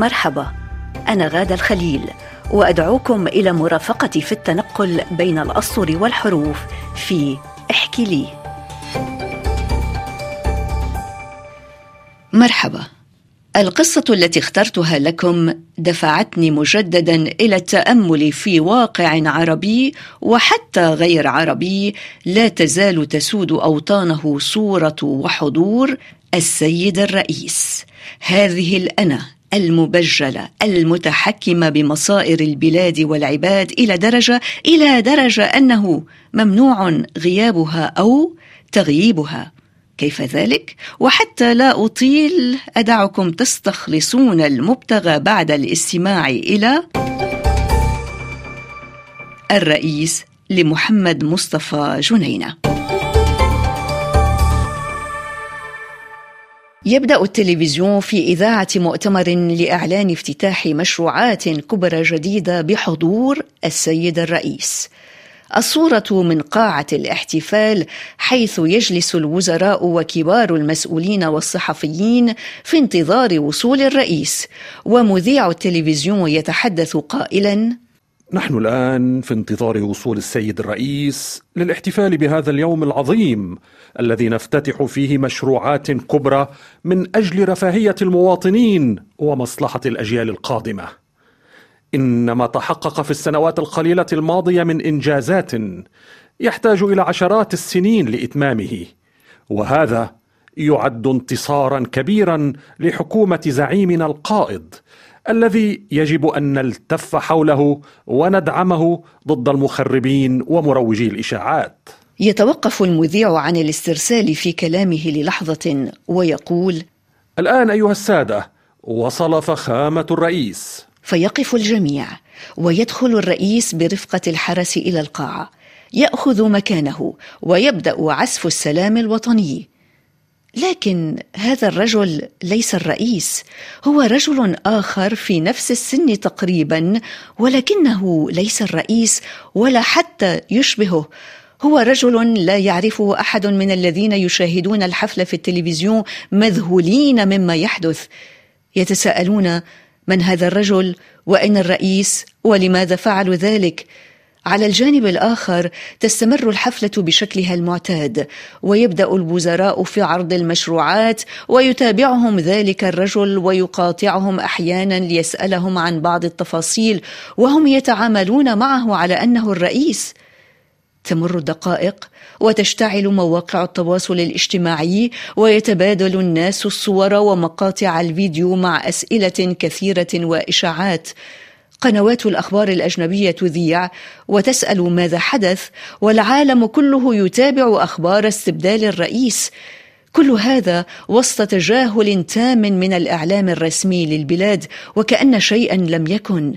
مرحبا. أنا غادة الخليل وأدعوكم إلى مرافقتي في التنقل بين الأسطر والحروف في احكي لي. مرحبا. القصة التي اخترتها لكم دفعتني مجددا إلى التأمل في واقع عربي وحتى غير عربي لا تزال تسود أوطانه صورة وحضور السيد الرئيس. هذه الأنا المبجلة المتحكمة بمصائر البلاد والعباد إلى درجة إلى درجة أنه ممنوع غيابها أو تغييبها. كيف ذلك؟ وحتى لا أطيل أدعكم تستخلصون المبتغى بعد الاستماع إلى الرئيس لمحمد مصطفى جنينة. يبدأ التلفزيون في إذاعة مؤتمر لإعلان افتتاح مشروعات كبرى جديدة بحضور السيد الرئيس. الصورة من قاعة الاحتفال حيث يجلس الوزراء وكبار المسؤولين والصحفيين في انتظار وصول الرئيس. ومذيع التلفزيون يتحدث قائلا نحن الآن في انتظار وصول السيد الرئيس للاحتفال بهذا اليوم العظيم الذي نفتتح فيه مشروعات كبرى من أجل رفاهية المواطنين ومصلحة الأجيال القادمة. ان ما تحقق في السنوات القليلة الماضية من إنجازات يحتاج إلى عشرات السنين لإتمامه وهذا يعد انتصارا كبيرا لحكومة زعيمنا القائد الذي يجب أن نلتف حوله وندعمه ضد المخربين ومروجي الإشاعات. يتوقف المذيع عن الاسترسال في كلامه للحظة ويقول الآن أيها السادة وصل فخامه الرئيس. فيقف الجميع ويدخل الرئيس برفقة الحرس إلى القاعه يأخذ مكانه ويبدأ عزف السلام الوطني. لكن هذا الرجل ليس الرئيس هو رجل آخر في نفس السن تقريبا ولكنه ليس الرئيس ولا حتى يشبهه. هو رجل لا يعرفه أحد من الذين يشاهدون الحفل في التلفزيون مذهولين مما يحدث. يتساءلون من هذا الرجل؟ وأين الرئيس؟ ولماذا فعلوا ذلك؟ على الجانب الآخر تستمر الحفلة بشكلها المعتاد ويبدأ الوزراء في عرض المشروعات ويتابعهم ذلك الرجل ويقاطعهم أحيانا ليسألهم عن بعض التفاصيل وهم يتعاملون معه على أنه الرئيس. تمر الدقائق وتشتعل مواقع التواصل الاجتماعي ويتبادل الناس الصور ومقاطع الفيديو مع أسئلة كثيرة وإشاعات. قنوات الأخبار الأجنبية تذيع وتسأل ماذا حدث والعالم كله يتابع أخبار استبدال الرئيس. كل هذا وسط تجاهل تام من الإعلام الرسمي للبلاد وكأن شيئا لم يكن.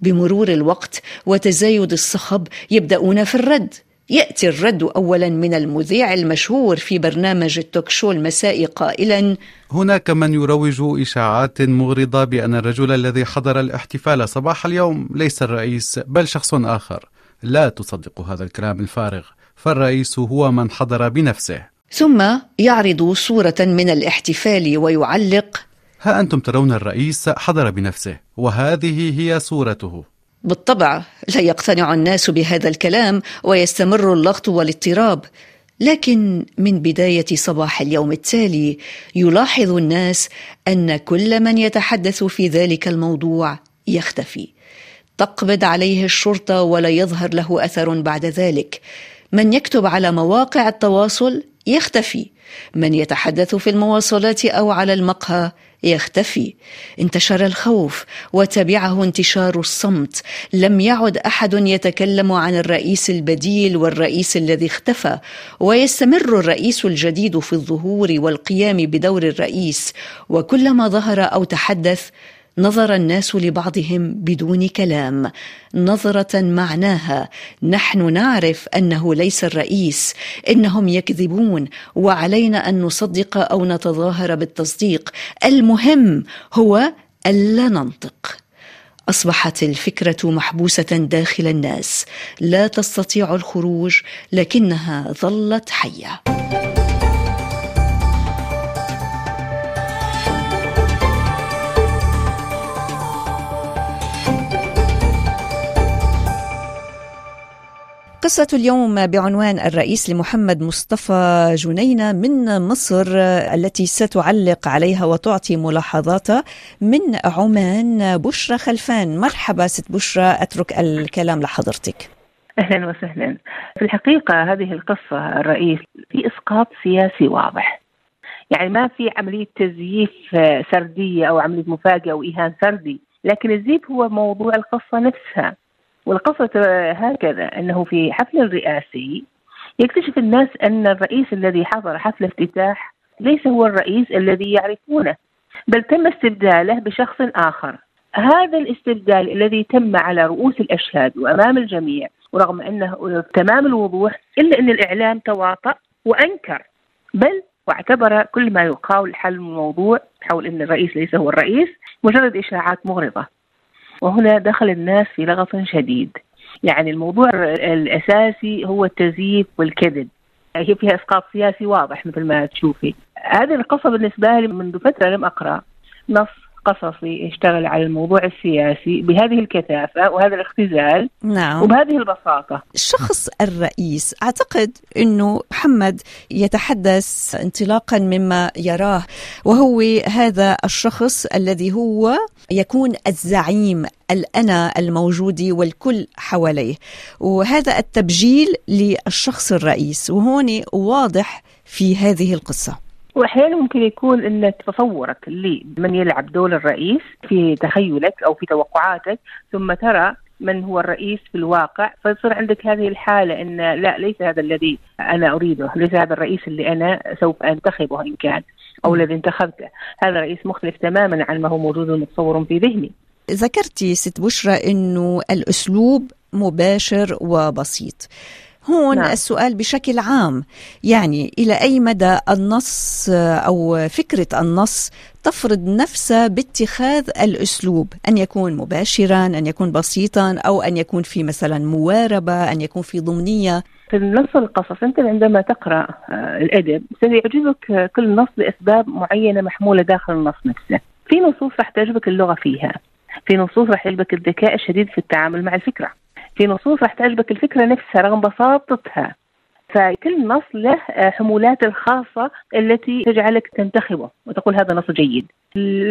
بمرور الوقت وتزايد الصخب يبدأون في الرد. يأتي الرد اولا من المذيع المشهور في برنامج التوك شو المسائي قائلا هناك من يروج إشاعات مغرضة بأن الرجل الذي حضر الاحتفال صباح اليوم ليس الرئيس بل شخص آخر. لا تصدق هذا الكلام الفارغ. فالرئيس هو من حضر بنفسه. ثم يعرض صورة من الاحتفال ويعلق ها أنتم ترون الرئيس حضر بنفسه وهذه هي صورته. بالطبع لا يقتنع الناس بهذا الكلام ويستمر اللغط والاضطراب. لكن من بداية صباح اليوم التالي يلاحظ الناس أن كل من يتحدث في ذلك الموضوع يختفي. تقبض عليه الشرطة ولا يظهر له أثر بعد ذلك. من يكتب على مواقع التواصل يختفي. من يتحدث في المواصلات أو على المقهى يختفي. انتشر الخوف وتبعه انتشار الصمت. لم يعد أحد يتكلم عن الرئيس البديل والرئيس الذي اختفى ويستمر الرئيس الجديد في الظهور والقيام بدور الرئيس. وكلما ظهر أو تحدث نظر الناس لبعضهم بدون كلام نظرة معناها نحن نعرف أنه ليس الرئيس إنهم يكذبون وعلينا أن نصدق أو نتظاهر بالتصديق المهم هو ألا ننطق. أصبحت الفكرة محبوسة داخل الناس لا تستطيع الخروج لكنها ظلت حية. قصة اليوم بعنوان الرئيس لمحمد مصطفى جنينة من مصر التي ستعلق عليها وتعطي ملاحظاتها من عمان بشرى خلفان. مرحبا ست بشرى أترك الكلام لحضرتك. أهلا وسهلا. في الحقيقة هذه القصة الرئيس في إسقاط سياسي واضح. يعني ما في عملية تزييف سردية أو عملية مفاجأة أو ايهام سردي لكن الزيف هو موضوع القصة نفسها. والقصة هكذا أنه في حفل الرئاسي يكتشف الناس أن الرئيس الذي حضر حفل افتتاح ليس هو الرئيس الذي يعرفونه بل تم استبداله بشخص آخر. هذا الاستبدال الذي تم على رؤوس الأشهاد وأمام الجميع ورغم أنه تمام الوضوح إلا أن الإعلام تواطأ وأنكر بل واعتبر كل ما يقال حل الموضوع حول أن الرئيس ليس هو الرئيس مجرد إشاعات مغرضة. وهنا دخل الناس في لغط شديد. يعني الموضوع الأساسي هو التزييف والكذب. هي فيها إسقاط سياسي واضح مثل ما تشوفي. هذه القصة بالنسبة لي منذ فترة لم أقرأ. نص قصصي يشتغل على الموضوع السياسي بهذه الكثافة وهذا الاختزال نعم. وبهذه البساطة. الشخص الرئيس أعتقد أنه محمد يتحدث انطلاقا مما يراه وهو هذا الشخص الذي هو يكون الزعيم الأنا الموجود والكل حواليه. وهذا التبجيل للشخص الرئيس وهون واضح في هذه القصة. وأحيانا ممكن يكون إن تصورك لمن يلعب دور الرئيس في تخيلك أو في توقعاتك ثم ترى من هو الرئيس في الواقع فيصير عندك هذه الحالة أن لا ليس هذا الذي أنا أريده ليس هذا الرئيس اللي أنا سوف أنتخبه إن كان أو الذي انتخبته. هذا رئيس مختلف تماما عن ما هو موجود ومتصور في ذهني. ذكرتي ست بشرى أنه الأسلوب مباشر وبسيط. هون نعم. السؤال بشكل عام يعني إلى أي مدى النص أو فكرة النص تفرض نفسها باتخاذ الأسلوب؟ أن يكون مباشرا أن يكون بسيطا أو أن يكون في مثلا مواربة أن يكون في ضمنية؟ في نص القصص أنت عندما تقرأ آه، الأدب سيعجبك كل نص لأسباب معينة محمولة داخل النص نفسه. في نصوص راح تعجبك اللغة فيها. في نصوص راح يعجبك الذكاء الشديد في التعامل مع الفكرة. في نصوص راح تعجبك الفكرة نفسها رغم بساطتها. فكل نص له حمولات الخاصة التي تجعلك تنتخبه وتقول هذا نص جيد.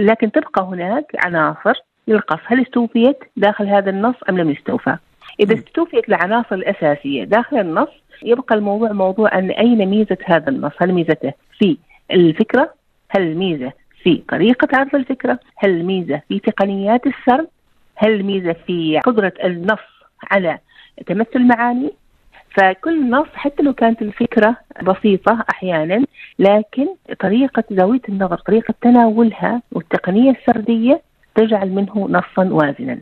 لكن تبقى هناك عناصر للقص هل استوفيت داخل هذا النص أم لم يستوفى؟ إذا استوفيت العناصر الأساسية داخل النص يبقى الموضوع موضوع أن أين ميزة هذا النص؟ هل ميزته في الفكرة؟ هل الميزة في طريقة عرض الفكرة؟ هل الميزة في تقنيات السرد؟ هل الميزة في قدرة النص على تمثل معاني. فكل نص حتى لو كانت الفكرة بسيطة أحيانا لكن طريقة زاوية النظر طريقة تناولها والتقنية السردية تجعل منه نصا وازنا.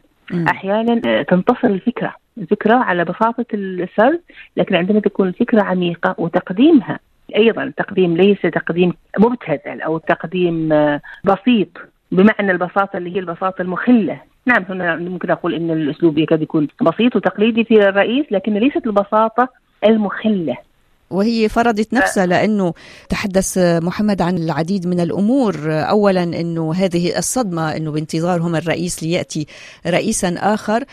أحيانا تنتصر الفكرة الفكرة على بساطة السرد لكن عندما تكون الفكرة عميقة وتقديمها أيضا تقديم ليس تقديم مبتذل أو تقديم بسيط بمعنى البساطة اللي هي البساطة المخلة. نعم هنا ممكن أقول أن الأسلوب يكاد يكون بسيط وتقليدي في الرئيس لكن ليست البساطة المخلة. وهي فرضت نفسها لأنه تحدث محمد عن العديد من الأمور. اولا إنه هذه الصدمة إنه بانتظارهم الرئيس ليأتي رئيسا آخر.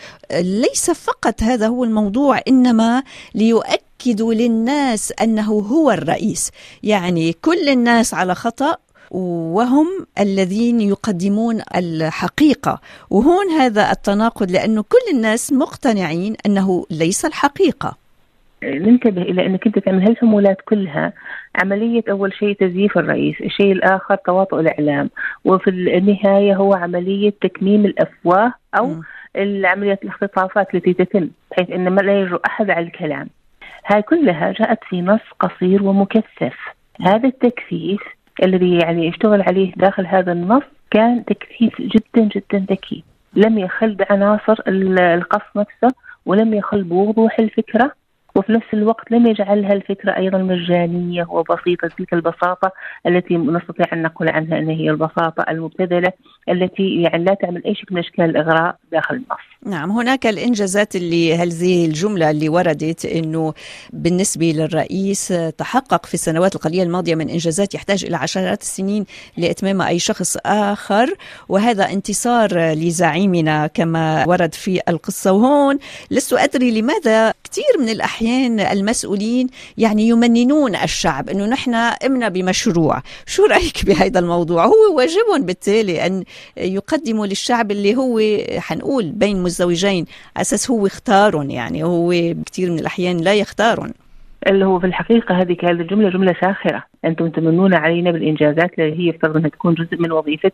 ليس فقط هذا هو الموضوع إنما ليؤكدوا للناس أنه هو الرئيس. يعني كل الناس على خطأ وهم الذين يقدمون الحقيقة وهون هذا التناقض لأنه كل الناس مقتنعين أنه ليس الحقيقة ننتبه إلى أنك أنت تعمل هالحمولات كلها عملية أول شيء تزييف الرئيس، الشيء الآخر تواطؤ الإعلام، وفي النهاية هو عملية تكميم الأفواه أو عمليه الاختطافات التي تتم بحيث إن ما لا يجرؤ أحد على الكلام. هاي كلها جاءت في نص قصير ومكثف. هذا التكثيف الذي يعني اشتغل عليه داخل هذا النص كان تكثيف جدا جدا ذكي. لم يخل بعناصر القص نفسه ولم يخل بوضوح الفكرة وفي نفس الوقت لم يجعلها الفكرة أيضا مجانية وبسيطة تلك البساطة التي نستطيع أن نقول عنها أنها هي البساطة المبتذلة التي يعني لا تعمل أي شكل من أشكال الإغراء داخل النص. نعم هناك الإنجازات اللي هذه الجملة اللي وردت أنه بالنسبة للرئيس تحقق في السنوات القليلة الماضية من إنجازات يحتاج إلى عشرات السنين لإتمامها أي شخص آخر وهذا انتصار لزعيمنا كما ورد في القصة. وهون لست أدري لماذا كثير من الأحيان المسؤولين يعني يمننون الشعب أنه نحن قمنا بمشروع. شو رأيك بهذا الموضوع؟ هو واجبهم بالتالي أن يقدموا للشعب اللي هو حنقول بين مزدوجين أساس هو اختارهم يعني هو كثير من الأحيان لا يختارهم اللي هو في الحقيقة هذه هذه الجملة جملة ساخرة. أنتم تمنون علينا بالإنجازات اللي هي يفترض أنها تكون جزء من وظيفة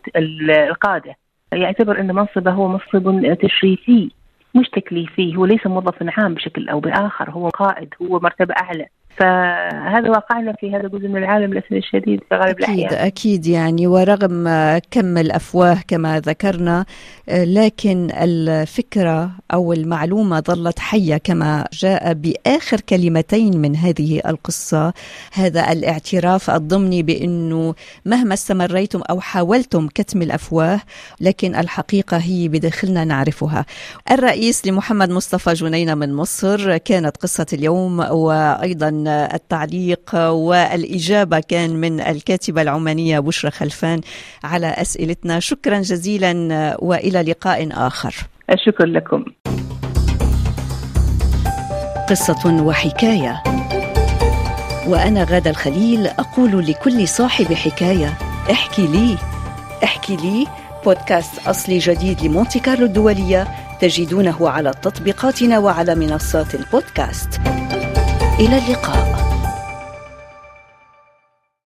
القادة. يعتبر أن منصبه هو منصب تشريفي مش تكليفي. هو ليس موظف عام بشكل أو بآخر هو قائد هو مرتبة أعلى. فهذا واقعنا في هذا الجزء من العالم للاسف الشديد في غالب أكيد الاحيان أكيد يعني ورغم كم الأفواه كما ذكرنا لكن الفكرة أو المعلومة ظلت حية كما جاء بآخر كلمتين من هذه القصة هذا الاعتراف الضمني بانه مهما استمريتم أو حاولتم كتم الأفواه لكن الحقيقة هي بداخلنا نعرفها. الرئيس لمحمد مصطفى جنينة من مصر كانت قصة اليوم وأيضا التعليق والإجابة كان من الكاتبة العمانية بشرى خلفان على أسئلتنا. شكرا جزيلا وإلى لقاء آخر. الشكر لكم. قصة وحكاية. وأنا غادة الخليل أقول لكل صاحب حكاية احكي لي احكي لي بودكاست أصلي جديد لمونتي كارلو الدولية تجدونه على تطبيقاتنا وعلى منصات البودكاست. إلى اللقاء.